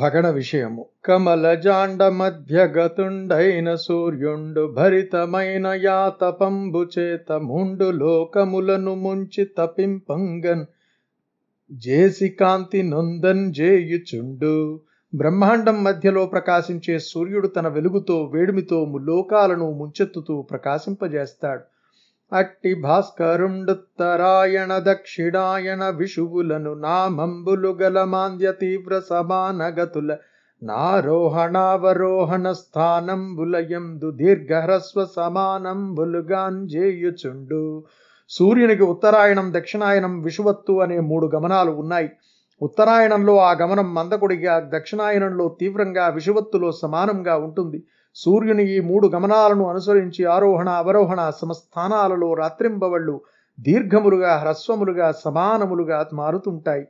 భగణ విషయము. కమలజాండ మధ్య గతుండైన సూర్యుండు భరితమైన యాతపంబు చేత ముండు లోకములను ముంచి తపింపంగన్. జేసి కాంతి నొందన్ జేయుచుండు. బ్రహ్మాండం మధ్యలో ప్రకాశించే సూర్యుడు తన వెలుగుతో వేడిమితో లోకాలను ముంచెత్తుతూ ప్రకాశింపజేస్తాడు. అట్టి భాస్కరుండుత్తరాయణ దక్షిణాయణ విషువులను నామంబులు గల మాంద్య తీవ్ర సమానగతుల నారోహణావరోహణ స్థానంబులయందు దీర్ఘహ్రస్వ సమానంబులుగాంజేయుచుండు సూర్యునికి ఉత్తరాయణం దక్షిణాయనం విషువత్తు అనే మూడు గమనాలు ఉన్నాయి. ఉత్తరాయణంలో ఆ గమనం మందకుడిగా దక్షిణాయనంలో తీవ్రంగా విషువత్తులో సమానంగా ఉంటుంది. సూర్యుని ఈ మూడు గమనాలను అనుసరించి ఆరోహణ అవరోహణ సమస్థానాలలో రాత్రింబవళ్ళు దీర్ఘములుగా హ్రస్వములుగా సమానములుగా మారుతుంటాయి.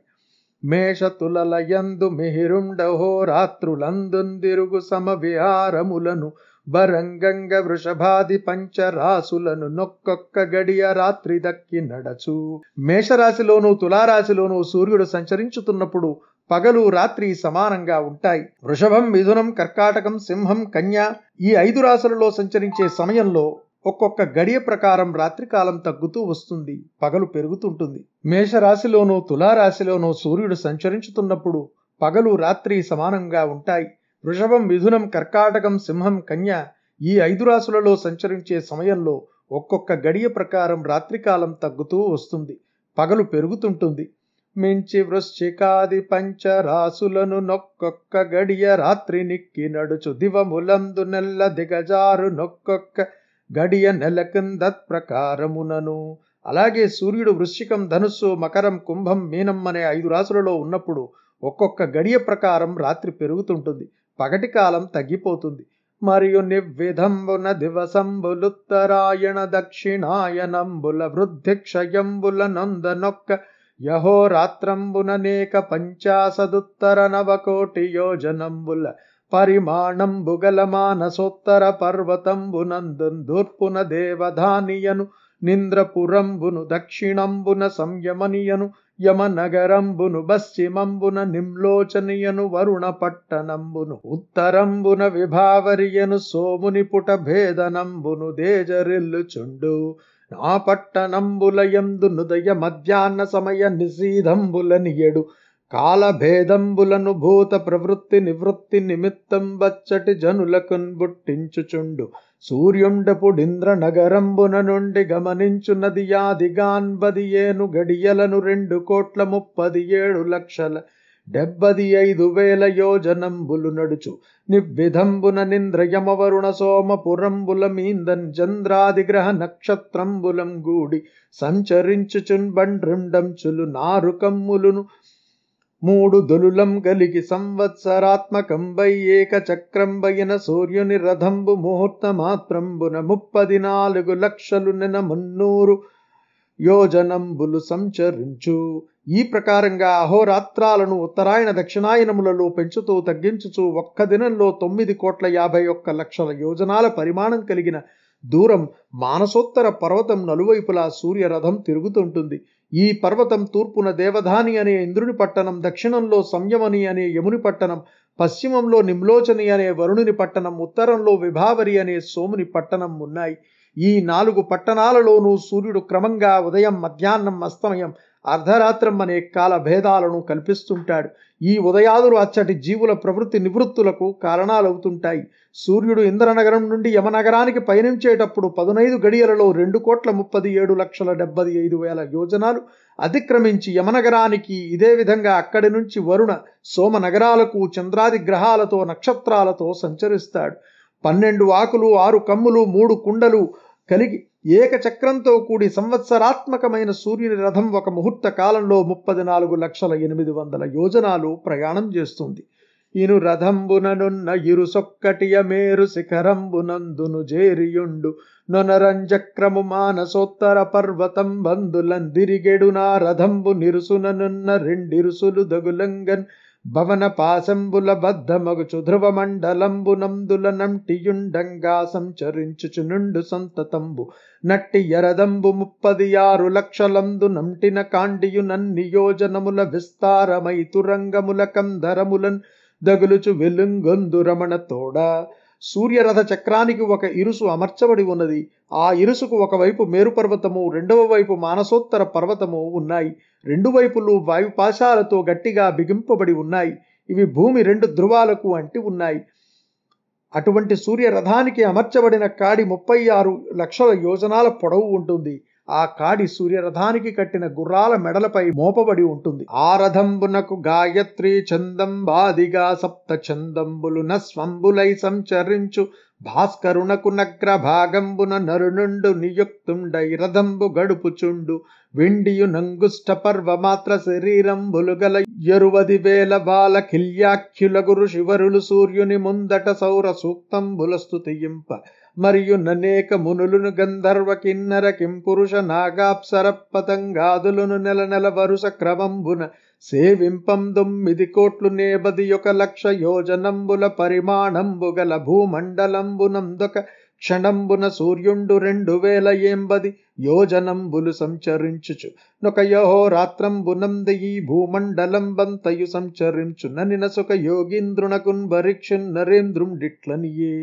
మేషతులయందు మిహిరుండహో రాత్రులందుందిరుగు సమవిహారములను బరంగంగ వృషభాది పంచరాసులను నొక్కొక్క గడియ రాత్రి దక్కి నడచు. మేషరాశిలోను తులారాశిలోను సూర్యుడు సంచరించుతున్నప్పుడు పగలు రాత్రి సమానంగా ఉంటాయి. వృషభం మిథునం కర్కాటకం సింహం కన్య ఈ ఐదు రాశులలో సంచరించే సమయంలో ఒక్కొక్క గడియ ప్రకారం రాత్రికాలం తగ్గుతూ వస్తుంది. పగలు పెరుగుతుంటుంది. మేషరాశిలోనూ తులారాశిలోనూ సూర్యుడు సంచరించుతున్నప్పుడు పగలు రాత్రి సమానంగా ఉంటాయి. వృషభం మిథునం కర్కాటకం సింహం కన్య ఈ ఐదు రాశులలో సంచరించే సమయంలో ఒక్కొక్క గడియ ప్రకారం రాత్రికాలం తగ్గుతూ వస్తుంది. పగలు పెరుగుతుంటుంది. మించి వృశ్చికాది పంచరాసులను నొక్కొక్క గడియ రాత్రి నిక్కి నడుచు దివములందు నెల్ల దిగజారు నొక్కొక్క గడియ నెలకిందత్ ప్రకారమునను అలాగే సూర్యుడు వృశ్చికం ధనుస్సు మకరం కుంభం మీనం అనే ఐదు రాసులలో ఉన్నప్పుడు ఒక్కొక్క గడియ ప్రకారం రాత్రి పెరుగుతుంటుంది పగటి కాలం తగ్గిపోతుంది. మరియు నివ్విధంబున దివసంబులుత్తరాయణ దక్షిణాయనంబుల వృద్ధి క్షయంబుల నందనొక్క యహోరాత్రంబుననేక పంచాశదుత్తర నవకోటి యోజనంబుల పరిమాణంబుగల మానసోత్తర పర్వతంబునందున్ దూర్పున దేవధానియను నింద్రపురంబును దక్షిణంబున సంయమనియను యమనగరంబును పశ్చిమంబున నిమ్లోచనియను వరుణ పట్టణంబును ఉత్తరంబున విభావరియను సోముని పుట భేదనంబును దేజరిల్లుచుండు. నా పట్టణంబులయందు నుదయ మధ్యాహ్న సమయ నిషీధంబులనియడు కాలభేదంబులను భూత ప్రవృత్తి నివృత్తి నిమిత్తం బచ్చటి జనులకున్ బుట్టించుచుండు. సూర్యుండపుడింద్ర నగరంబున నుండి గమనించు యాదిగాన్బది ఏను గడియలను రెండు కోట్ల ముప్పది ఏడు లక్షల డెబ్బది ఐదు వేల యోజనంబులు నడుచు. నివ్విధంబున నింద్రయమవరుణ సోమపురంబుల మీందన్ చంద్రాది నక్షత్రంబులం గూడి. సంచరించుచున్ బండ్రుండంచులు నారుకమ్ములును. మూడు దొలులం కలిగి సంవత్సరాత్మకంబై ఏక చక్రంబైన సూర్యుని రథంబు ముహూర్త మాత్రంబున ముప్పది నాలుగు లక్షలు నెన మున్నూరు యోజనంబులు సంచరించు. ఈ ప్రకారంగా అహోరాత్రాలను ఉత్తరాయణ దక్షిణాయనములలో పెంచుతూ తగ్గించుచూ ఒక్క దినంలో తొమ్మిది కోట్ల యాభై ఒక్క లక్షల యోజనాల పరిమాణం కలిగిన దూరం మానసోత్తర పర్వతం నలువైపులా సూర్యరథం తిరుగుతుంటుంది. ఈ పర్వతం తూర్పున దేవధాని అనే ఇంద్రుని పట్టణం దక్షిణంలో సంయమని అనే యముని పట్టణం పశ్చిమంలో నిమ్లోచని అనే వరుణుని పట్టణం ఉత్తరంలో విభావరి అనే సోముని పట్టణం ఉన్నాయి. ఈ నాలుగు పట్టణాలలోనూ సూర్యుడు క్రమంగా ఉదయం మధ్యాహ్నం అస్తమయం అర్ధరాత్రం అనే కాల భేదాలను కల్పిస్తుంటాడు ఈ ఉదయాదులు అచ్చటి జీవుల ప్రవృత్తి నివృత్తులకు కారణాలవుతుంటాయి. సూర్యుడు ఇంద్రనగరం నుండి యమనగరానికి పయనించేటప్పుడు పదునైదు గడియలలో రెండు కోట్ల ముప్పది ఏడు లక్షల డెబ్బది ఐదు వేల యోజనాలు అతిక్రమించి యమనగరానికి ఇదే విధంగా అక్కడి నుంచి వరుణ సోమ నగరాలకు చంద్రాది గ్రహాలతో నక్షత్రాలతో సంచరిస్తాడు. పన్నెండు ఆకులు ఆరు కమ్ములు మూడు కుండలు కలిగి ఏకచక్రంతో కూడి సంవత్సరాత్మకమైన సూర్యుని రథం ఒక ముహూర్త కాలంలో ముప్పది నాలుగు లక్షల ఎనిమిది వందల యోజనాలు ప్రయాణం చేస్తుంది. ఇను రథంబుననున్న ఇరుసొక్కటియ మేరు శిఖరంబునందును జేరియుండు. నొనరంజక్రము మానసోత్తర పర్వతం బందులందిరిగెడు నా రథంబు నిరుసుననున్న రెండిరుసులు దగులంగన్ భవన పాశంబుల బద్ధమగుచు ధ్రువ మండలంబునందుల నంటియుండంగా సంచరించుచునుండు సంతతంబు. నట్టి ఎరదంబు ముప్పది ఆరు లక్షలందు నంటిన కాండియు యోజనముల విస్తారమై తురంగముల కందరములన్ దగులుచు వెలుంగొందు రమణ తోడా. సూర్యరథ చక్రానికి ఒక ఇరుసు అమర్చబడి ఉన్నది. ఆ ఇరుసుకు ఒకవైపు మేరుపర్వతము రెండవ వైపు మానసోత్తర పర్వతము ఉన్నాయి. రెండు వైపులు వాయుపాశాలతో గట్టిగా బిగింపబడి ఉన్నాయి. ఇవి భూమి రెండు ధ్రువాలకు అంటి ఉన్నాయి. అటువంటి సూర్యరథానికి అమర్చబడిన కాడి ముప్పై ఆరు లక్షల యోజనాల పొడవు ఉంటుంది. ఆ కాడి సూర్యరథానికి కట్టిన గుర్రాల మెడలపై మోపబడి ఉంటుంది. ఆ రథంబునకు గాయత్రి చందంబాదిగా సప్త చందంబులు నస్వంబులై సంచరించు. భాస్కరునకు నగ్ర భాగంబున నరునుండు నియుక్తుండై రథంబు గడుపుచుండు. వెండియు నంగుష్ట పర్వమాత్ర శరీరంబులు గల ఎరువది వేల బాల కిల్యాఖ్యులగురు శివరులు సూర్యుని ముందట సౌర సూక్తంబుల స్తుతియింప. మరియు ననేక మునులను గంధర్వ కిన్నర కింపురుష నాగాప్సర పతంగాదులను నెల నెల వరుస క్రమంబున సేవింపం దొమ్మిది కోట్లు నేబది ఒక లక్ష యోజనంబుల పరిమాణంబు గల భూమండలంబునందొక క్షణంబున సూర్యుండు రెండు వేల ఏంబది యోజనంబులు సంచరించుచు. నొక యహో రాత్రంబునంద ఈ భూమండలం బంతయు సంచరించు ననిన సుఖ యోగీంద్రునకున్ నరేంద్రుం డిట్లనియే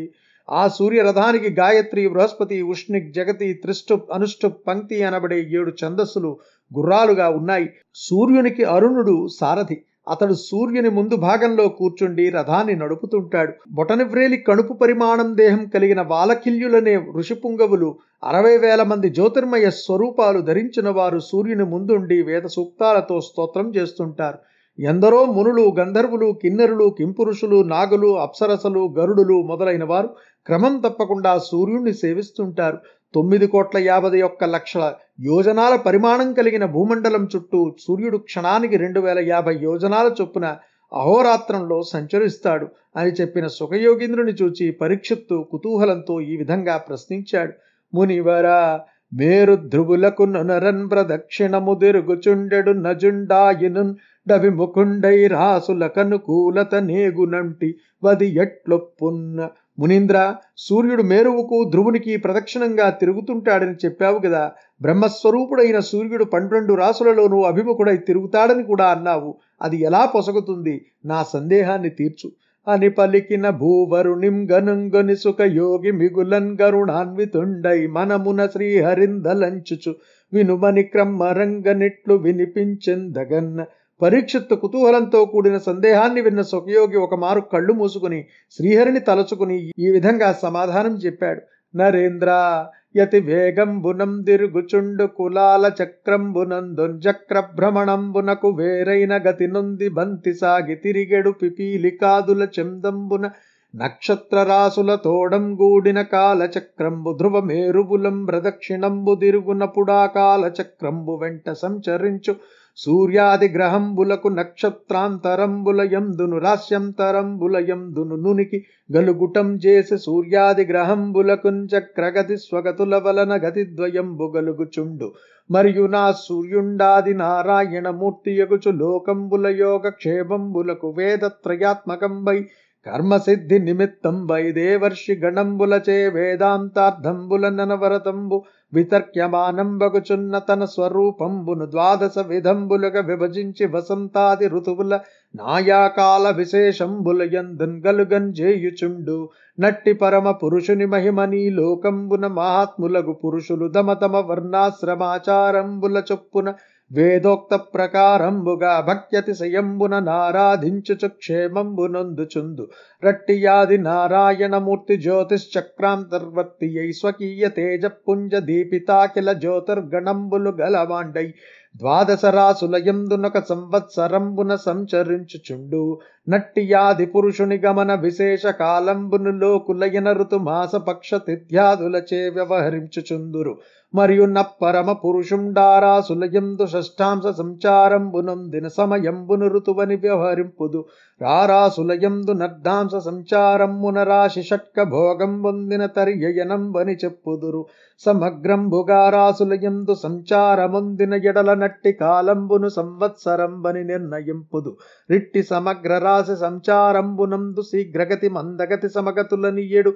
ఆ సూర్యరథానికి గాయత్రి బృహస్పతి ఉష్ణిక్ జగతి త్రిష్టుప్ అనుష్టుప్ పంక్తి అనబడే ఏడు ఛందస్సులు గుర్రాలుగా ఉన్నాయి. సూర్యునికి అరుణుడు సారథి. అతడు సూర్యుని ముందు భాగంలో కూర్చుండి రథాన్ని నడుపుతుంటాడు. బొటనివ్రేలి కణుపు పరిమాణం దేహం కలిగిన వాలకిల్యులనే ఋషిపుంగవులు అరవై వేల మంది జ్యోతిర్మయ స్వరూపాలు ధరించిన వారు సూర్యుని ముందుండి వేద సూక్తాలతో స్తోత్రం చేస్తుంటారు. ఎందరో మునులు గంధర్వులు కిన్నెరులు కింపురుషులు నాగులు అప్సరసలు గరుడులు మొదలైన వారు క్రమం తప్పకుండా సూర్యుణ్ణి సేవిస్తుంటారు. తొమ్మిది కోట్ల యాభై ఒక్క లక్షల యోజనాల పరిమాణం కలిగిన భూమండలం చుట్టూ సూర్యుడు క్షణానికి రెండు వేల యాభై యోజనాల చొప్పున అహోరాత్రంలో సంచరిస్తాడు అని చెప్పిన సుఖయోగీంద్రుని చూచి పరీక్షిత్తు కుతూహలంతో ఈ విధంగా ప్రశ్నించాడు. మునివరా మేరు ధ్రువులకు నరన్ ప్రదక్షిణము తిరుగుచుండెడు నజుండాయినున్ డవిముకుండై రాసులకనుకూలత నేగునంటి వది ఎట్లొప్పున్న మునీంద్ర సూర్యుడు మేరువుకు ధ్రువునికి ప్రదక్షిణంగా తిరుగుతుంటాడని చెప్పావు కదా బ్రహ్మస్వరూపుడైన సూర్యుడు పన్నెండు రాసులలోనూ అభిముఖుడై తిరుగుతాడని కూడా అన్నావు. అది ఎలా పొసగుతుంది? నా సందేహాన్ని తీర్చు. అని పలికిన భూవరుణిం గనుంగొని యోగి మిగులన్ గరుణాన్వితుండై మనమున శ్రీహరిందలంచుచు వినుమని క్రమ్మరంగనిట్లు వినిపించెందగన్న పరీక్షిత్తు కుతూహలంతో కూడిన సందేహాన్ని విన్న సుఖయోగి ఒక మారు కళ్ళు మూసుకుని శ్రీహరిని తలచుకుని ఈ విధంగా సమాధానం చెప్పాడు. నరేంద్ర యతి వేగంబునం దిరుగుచుండు కులాల చక్రంబునందొన్ చక్ర భ్రమణంబునకు వేరైన గతి నొంది బంతి సాగి తిరిగెడు పిపీలికాదుల చందంబున నక్షత్ర రాసుల తోడం గూడిన కాలచక్రంబు ధ్రువ మేరుబులం ప్రదక్షిణంబు దిరుగునపుడా కాలచక్రంబు వెంట సంచరించు సూర్యాదిగ్రహంబులకు నక్షత్రాంతరంబులయందును రాస్యంతరంబులయందును నునికి గలుగుటం చేసి సూర్యాదిగ్రహంబులకు చక్రగతి స్వగతుల వలన గతిద్వయంబు గలుగుచుండు. మరియు నా సూర్యుండాది నారాయణమూర్తియగుచు లోకంబుల యోగ క్షేమంబులకు వేదత్రయాత్మకంబై కర్మసిద్ధి నిమిత్తంబై దేవర్షి గణంబులచే వేదాంతార్థంబుల ననవరతంబు వితర్క్యమానంబగుచున్న తన స్వరూపంబును ద్వాదశ విధంబులుగా విభజించి వసంతాది ఋతువుల నాయాకాల విశేషంబుల యందన్ గలుగంజేయుచుండు నట్టి పరమ పురుషుని మహిమని లోకంబున మహాత్ములగు పురుషులు తమ తమ వర్ణాశ్రమాచారంబుల చొప్పున వేదోక్త ప్రకారంబుగా భక్త్యతిశయంబున నారాధించుచు క్షేమంబునందుచుందు రట్టియాది నారాయణమూర్తి జ్యోతిశ్చక్రాంతర్వర్తి అయి స్వకీయ తేజపుంజ దీపితాకిల జ్యోతిర్గణంబులు గలవాండై ద్వాదశ రాసులయందునొక సంవత్సరంబున సంచరించుచుండు. నట్టియాది పురుషుని గమన విశేష కాలంబును లోకులయన ఋతు పక్ష తిథ్యాదులచే వ్యవహరించుచుందురు. మరియు నప్పరమ పురుషుండారాసులయందు షష్ఠాంశ సంచారంబునందిన సమయంబును ఋతువని వ్యవహరింపుదు. రారాసులయందు నర్ధాంశ సంచారంబున రాశి షట్క భోగం పొందిన తర్యయనంబని చెప్పుదురు. సమగ్రంబుగా రాసులయందు సంచారముందిన ఎడల నట్టి కాలంబును సంవత్సరంబని నిర్ణయింపుదు. రిట్టి సమగ్ర రాశి సంచారంబునందు శీఘ్రగతి మందగతి సమగతులని ఏడు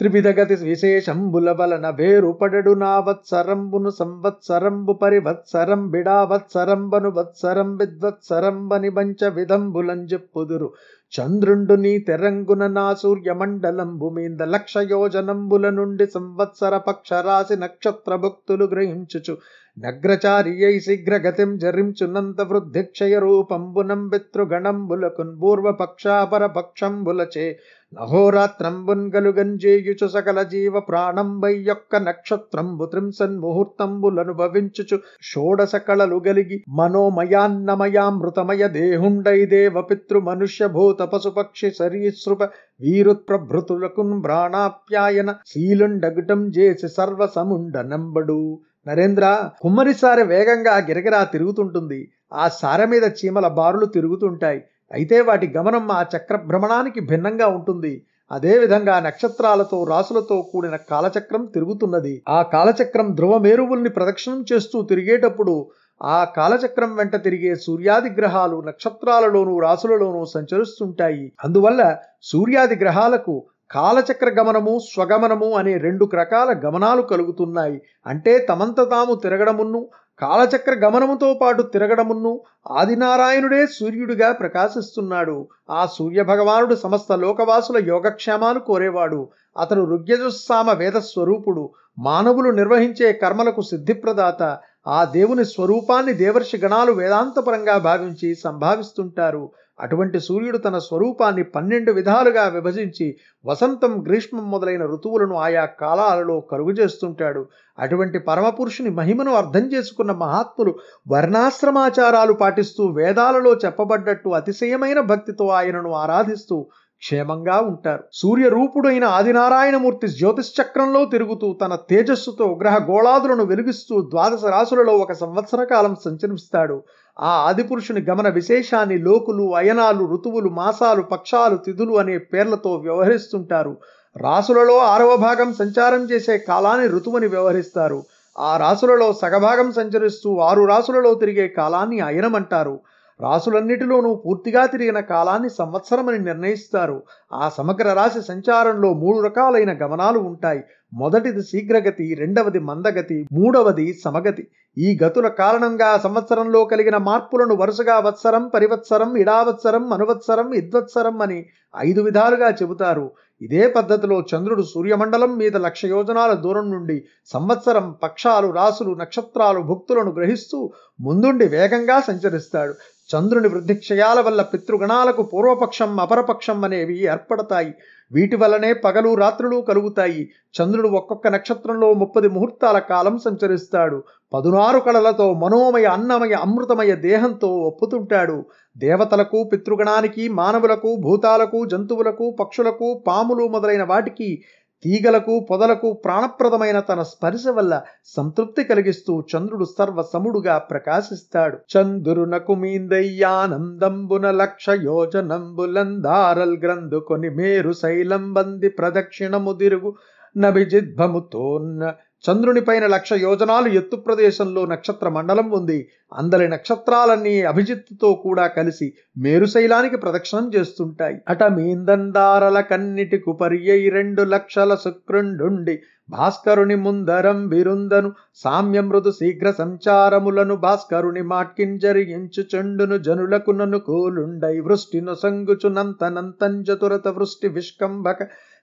త్రివిధగతి విశేషంబులవలన వేరుపడడు నా వత్సరంబును సంవత్సరంబు పరివత్సరం బిడావత్సరంబను వత్సరం విద్వత్సరంబని పంచ విధంబులం చెప్పుదురు చంద్రుండు నీ తెరంగున నా సూర్యమండలంబు మీంద లక్ష యోజనంబుల నుండి సంవత్సర పక్షరాశి నక్షత్ర భక్తులు గ్రహించుచు. నగ్రచారి శీఘ్రగతిం జరించునంత వృద్ధిక్షయ రూపంబునం పితృగణంబులకున్ పూర్వపక్షాపరపక్షంబులచే నహోరాత్రంబున్ గలుగంజేయుచు సకల జీవ ప్రాణంబై యొక్క నక్షత్రంబు త్రింసన్ ముహూర్తంబులను భవించుచు షోడశ కళలు గలిగి మనోమయాన్నమయామృతమయ దేహుండై దేవ పితృ మనుష్య భూత పశుపక్షి సరీసృప వీరుత్ప్రభృతులకున్ ప్రాణాప్యాయన శీలుండగుటం చేసి సర్వసముండ నంబడు నరేంద్ర కుమ్మరి సారె వేగంగా గిరగిరా తిరుగుతుంటుంది. ఆ సారె మీద చీమల బారులు తిరుగుతుంటాయి. అయితే వాటి గమనం ఆ చక్ర భ్రమణానికి భిన్నంగా ఉంటుంది. అదేవిధంగా నక్షత్రాలతో రాసులతో కూడిన కాలచక్రం తిరుగుతున్నది. ఆ కాలచక్రం ధ్రువ మేరువుల్ని ప్రదక్షిణం చేస్తూ తిరిగేటప్పుడు ఆ కాలచక్రం వెంట తిరిగే సూర్యాది గ్రహాలు నక్షత్రాలలోనూ రాసులలోనూ సంచరిస్తుంటాయి. అందువల్ల సూర్యాది గ్రహాలకు కాలచక్ర గమనము స్వగమనము అనే రెండు రకాల గమనాలు కలుగుతున్నాయి. అంటే తమంత తాము తిరగడమున్ను కాలచక్ర గమనముతో పాటు తిరగడమున్ను ఆదినారాయణుడే సూర్యుడిగా ప్రకాశిస్తున్నాడు. ఆ సూర్య భగవానుడు సమస్త లోకవాసుల యోగక్షేమాలు కోరేవాడు. అతను రుగ్యజుస్సామ వేద స్వరూపుడు మానవులు నిర్వహించే కర్మలకు సిద్ధిప్రదాత. ఆ దేవుని స్వరూపాన్ని దేవర్షి గణాలు వేదాంతపరంగా భావించి సంభావిస్తుంటారు. అటువంటి సూర్యుడు తన స్వరూపాన్ని పన్నెండు విధాలుగా విభజించి వసంతం గ్రీష్మం మొదలైన ఋతువులను ఆయా కాలాలలో కరుగు చేస్తుంటాడు. అటువంటి పరమపురుషుని మహిమను అర్థం చేసుకున్న మహాత్ములు వర్ణాశ్రమాచారాలు పాటిస్తూ వేదాలలో చెప్పబడ్డట్టు అతిశయమైన భక్తితో ఆయనను ఆరాధిస్తూ క్షేమంగా ఉంటారు. సూర్య రూపుడైన ఆదినారాయణమూర్తి జ్యోతిశ్చక్రంలో తిరుగుతూ తన తేజస్సుతో గ్రహ గోళాదులను వెలిగిస్తూ ద్వాదశ రాసులలో ఒక సంవత్సర కాలం సంచరిస్తాడు. ఆ ఆదిపురుషుని గమన విశేషాన్ని లోకులు అయనాలు ఋతువులు మాసాలు పక్షాలు తిథులు అనే పేర్లతో వ్యవహరిస్తుంటారు. రాసులలో ఆరవ భాగం సంచారం చేసే కాలాన్ని ఋతువుని వ్యవహరిస్తారు. ఆ రాసులలో సగభాగం సంచరిస్తూ ఆరు రాసులలో తిరిగే కాలాన్ని అయనమంటారు. రాసులన్నిటిలోనూ పూర్తిగా తిరిగిన కాలాన్ని సంవత్సరమని నిర్ణయిస్తారు. ఆ సమగ్ర రాశి సంచారంలో మూడు రకాలైన గమనాలు ఉంటాయి. మొదటిది శీఘ్రగతి రెండవది మందగతి మూడవది సమగతి. ఈ గతుల కారణంగా సంవత్సరంలో కలిగిన మార్పులను వరుసగా వత్సరం పరివత్సరం ఇడావత్సరం అనువత్సరం ఇద్వత్సరం అని ఐదు విధాలుగా చెబుతారు. ఇదే పద్ధతిలో చంద్రుడు సూర్యమండలం మీద లక్ష యోజనాల దూరం నుండి సంవత్సరం పక్షాలు రాసులు నక్షత్రాలు భుక్తులను గ్రహిస్తూ ముందుండి వేగంగా సంచరిస్తాడు. చంద్రుని వృద్ధిక్షయాల వల్ల పితృగణాలకు పూర్వపక్షం అపరపక్షం అనేవి ఏర్పడతాయి. వీటి వలనే పగలు రాత్రులు కలుగుతాయి. చంద్రుడు ఒక్కొక్క నక్షత్రంలో ముప్పది ముహూర్తాల కాలం సంచరిస్తాడు. పదునారు కళలతో మనోమయ అన్నమయ అమృతమయ దేహంతో ఒప్పుతుంటాడు. దేవతలకు పితృగణానికి మానవులకు భూతాలకు జంతువులకు పక్షులకు పాములు మొదలైన వాటికి తీగలకు పొదలకు ప్రాణప్రదమైన తన స్పర్శ వల్ల సంతృప్తి కలిగిస్తూ చంద్రుడు సర్వసముడుగా ప్రకాశిస్తాడు. చంద్రునకు మీందయ్యానందంబున లక్ష యోజనంబులందారల్ గ్రంథుకొని మేరు శైలం బంది ప్రదక్షిణము దిరుగు నభిజిద్భముతోన్న చంద్రుని పైన లక్ష యోజనాలు ఎత్తు ప్రదేశంలో నక్షత్ర మండలం ఉంది. అందరి నక్షత్రాలన్నీ అభిజిత్తుతో కూడా కలిసి మేరుశైలానికి ప్రదక్షిణం చేస్తుంటాయి. అట మీందందారల కన్నిటికు పర్యై రెండు లక్షల శుక్రుండుండి. భాస్కరుని ముందరం విరుందను సామ్య మృదు శీఘ్ర సంచారములను భాస్కరుని మాట్కింజరించు చెండును జనులకు ననుకూలుండై వృష్టిను సంగుచునంతనంతంజతురత వృష్టి విష్కంభక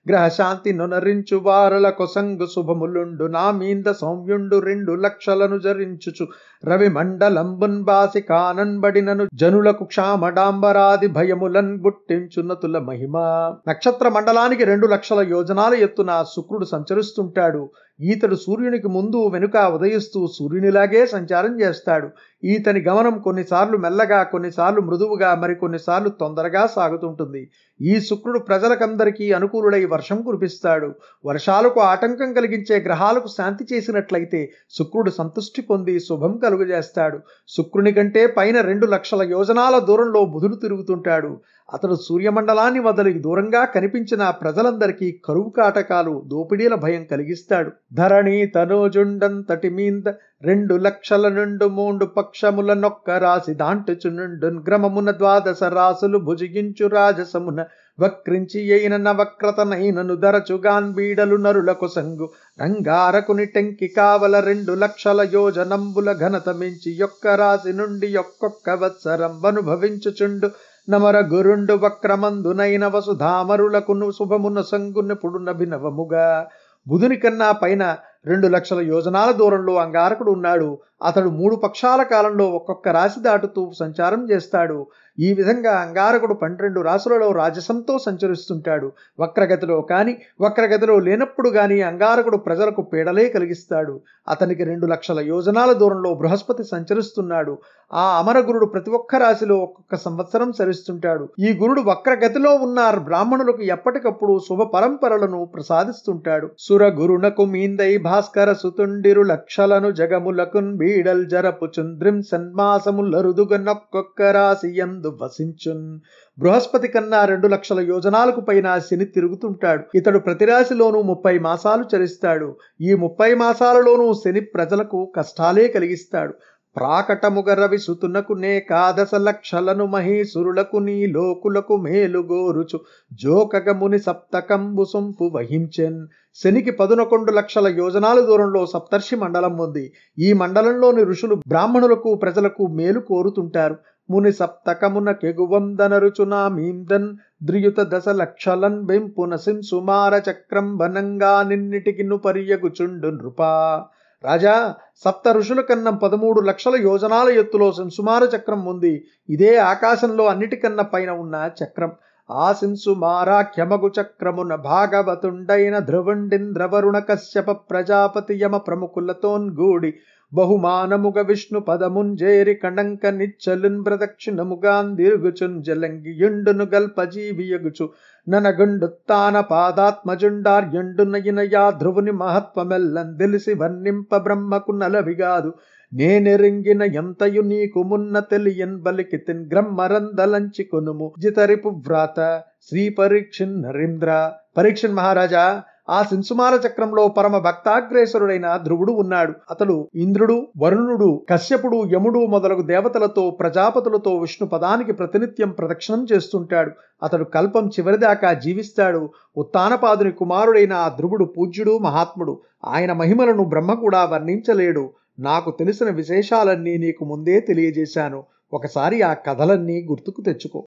గ్రహశాంతి నొనరించు వారల కొసంగు శుభములుండు నా మీంద సౌమ్యుండు రెండు లక్షలను జరించుచు రవి మండలంబున్ బాసి కానన్బడినను జనులకు క్షామడాంబరాది భయములన్ బుట్టించున్నతుల మహిమ. నక్షత్ర మండలానికి రెండు లక్షల యోజనాల ఎత్తున శుక్రుడు సంచరిస్తుంటాడు. ఈతడు సూర్యునికి ముందు వెనుక ఉదయిస్తూ సూర్యునిలాగే సంచారం చేస్తాడు. ఈతని గమనం కొన్నిసార్లు మెల్లగా కొన్నిసార్లు మృదువుగా మరికొన్నిసార్లు తొందరగా సాగుతుంటుంది. ఈ శుక్రుడు ప్రజలకందరికీ అనుకూలుడై వర్షం కురిపిస్తాడు. వర్షాలకు ఆటంకం కలిగించే గ్రహాలకు శాంతి చేసినట్లయితే శుక్రుడు సంతృష్టి పొంది శుభం కలుగజేస్తాడు. శుక్రుని కంటే పైన రెండు లక్షల యోజనాల దూరంలో బుధుడు తిరుగుతుంటాడు. అతడు సూర్యమండలాన్ని వదలి దూరంగా కనిపించిన ప్రజలందరికీ కరువు కాటకాలు దోపిడీల భయం కలిగిస్తాడు. ధరణి తనోజుండంతటి మీంద రెండు లక్షల నుండు మూడు పక్షముల నొక్క రాసి దాంటుచునుండు గ్రమమున ద్వాదశ రాసులు భుజిగించు రాజసమున వక్రించి అయిన నవక్రతనైనను దరచుగాన్ బీడలు నరులకు సంగు. రంగారకుని టెంకి కావల రెండు లక్షల యోజనంబుల ఘనత మించి యొక్క రాశి నుండి ఒక్కొక్క వత్సరం అనుభవించుచుండు. నమర గురుండు వక్రమందునైన వసుధామరులకును శుభమున సంగునెప్పుడు నభినవముగా బుధుని కన్నా పైన రెండు లక్షల యోజనాల దూరంలో అంగారకుడు ఉన్నాడు. అతడు మూడు పక్షాల కాలంలో ఒక్కొక్క రాశి దాటుతూ సంచారం చేస్తాడు. ఈ విధంగా అంగారకుడు పన్నెండు రాశులలో రాజసంతో సంచరిస్తుంటాడు. వక్రగతిలో కాని వక్రగతిలో లేనప్పుడు గాని అంగారకుడు ప్రజలకు పీడలే కలిగిస్తాడు. అతనికి రెండు లక్షల యోజనాల దూరంలో బృహస్పతి సంచరిస్తున్నాడు. ఆ అమరగురుడు ప్రతి ఒక్క రాశిలో ఒక్కొక్క సంవత్సరం సరిస్తుంటాడు ఈ గురుడు వక్రగతిలో ఉన్న బ్రాహ్మణులకు ఎప్పటికప్పుడు శుభ పరంపరలను ప్రసాదిస్తుంటాడు. సుర గురునకు మీందై భాస్కర సుతుండిరు లక్షలను జగములకున్ బీడల్ జరపుచుంద్రిం సన్మాసములరుదుగనొక్కొక్క రాశి ఎందు వసించున్. బృహస్పతి కన్నా రెండు లక్షల యోజనాలకు పైన శని తిరుగుతుంటాడు. ఇతడు ప్రతి రాశిలోనూ ముప్పై మాసాలు చరిస్తాడు. ఈ ముప్పై మాసాలలోనూ శని ప్రజలకు కష్టాలే కలిగిస్తాడు. ప్రాకటముగ రవి సుతునకు నే కాదశ లక్షలను మహీసురులకు నీ లోకులకు మేలుగోరుచు జోకగ ముని సప్తకంబు సొంపు వహించెన్. శనికి పదునకొండు లక్షల యోజనాల దూరంలో సప్తర్షి మండలం ఉంది. ఈ మండలంలోని ఋషులు బ్రాహ్మణులకు ప్రజలకు మేలు కోరుతుంటారు. ముని సప్తకమున కెగువందనరుచునా మీందన్ ద్రియుత దశ లక్షలన్ వెంపున సింసుమార చక్రం బనంగా నిన్నిటికిను పరియగుచుండు నృపా. రాజా సప్త ఋషుల కన్నా పదమూడు లక్షల యోజనాల ఎత్తులో సంసుమార చక్రం ఉంది. ఇదే ఆకాశంలో అన్నిటికన్నా పైన ఉన్న చక్రం. ఆ సింసుమారాఖ్యమగు చక్రమున భాగవతుండైన ధ్రువుండింద్రవరుణ కశ్యప ప్రజాపతి యమ ప్రముఖులతోన్గూడి బహుమానముగ విష్ణు పదముంజేరి కణంక నిచ్చలున్ ప్రదక్షిణముగాందిరుగుచున్ జలంగియుండును గల్పజీవియగుచు. ననగుండుత్తాన పాదాత్మజుండార్యుండునయినయా ధ్రువుని మహత్వమెల్లం తెలిసి వర్ణింప బ్రహ్మకు నలవిగాదు. నేనెరింగిన ఎంతయు నీకు మున్న తెలియన్ బలికితిన్ గ్రహ్మరందలంచి కొనుము. జితరిపు వ్రాత శ్రీ పరీక్షిన్ నరేంద్ర. పరీక్షన్ మహారాజా ఆ సింసుమాల చక్రంలో పరమ భక్తాగ్రేసరుడైన ధ్రువుడు ఉన్నాడు. అతడు ఇంద్రుడు వరుణుడు కశ్యపుడు యముడు మొదలగు దేవతలతో ప్రజాపతులతో విష్ణు పదానికి ప్రతినిత్యం ప్రదక్షిణం చేస్తుంటాడు. అతడు కల్పం చివరిదాకా జీవిస్తాడు. ఉత్తానపాదుని కుమారుడైన ఆ ధ్రువుడు పూజ్యుడు మహాత్ముడు. ఆయన మహిమలను బ్రహ్మ కూడా వర్ణించలేడు. నాకు తెలిసిన విశేషాలన్నీ నీకు ముందే తెలియజేశాను. ఒకసారి ఆ కథలన్నీ గుర్తుకు తెచ్చుకో.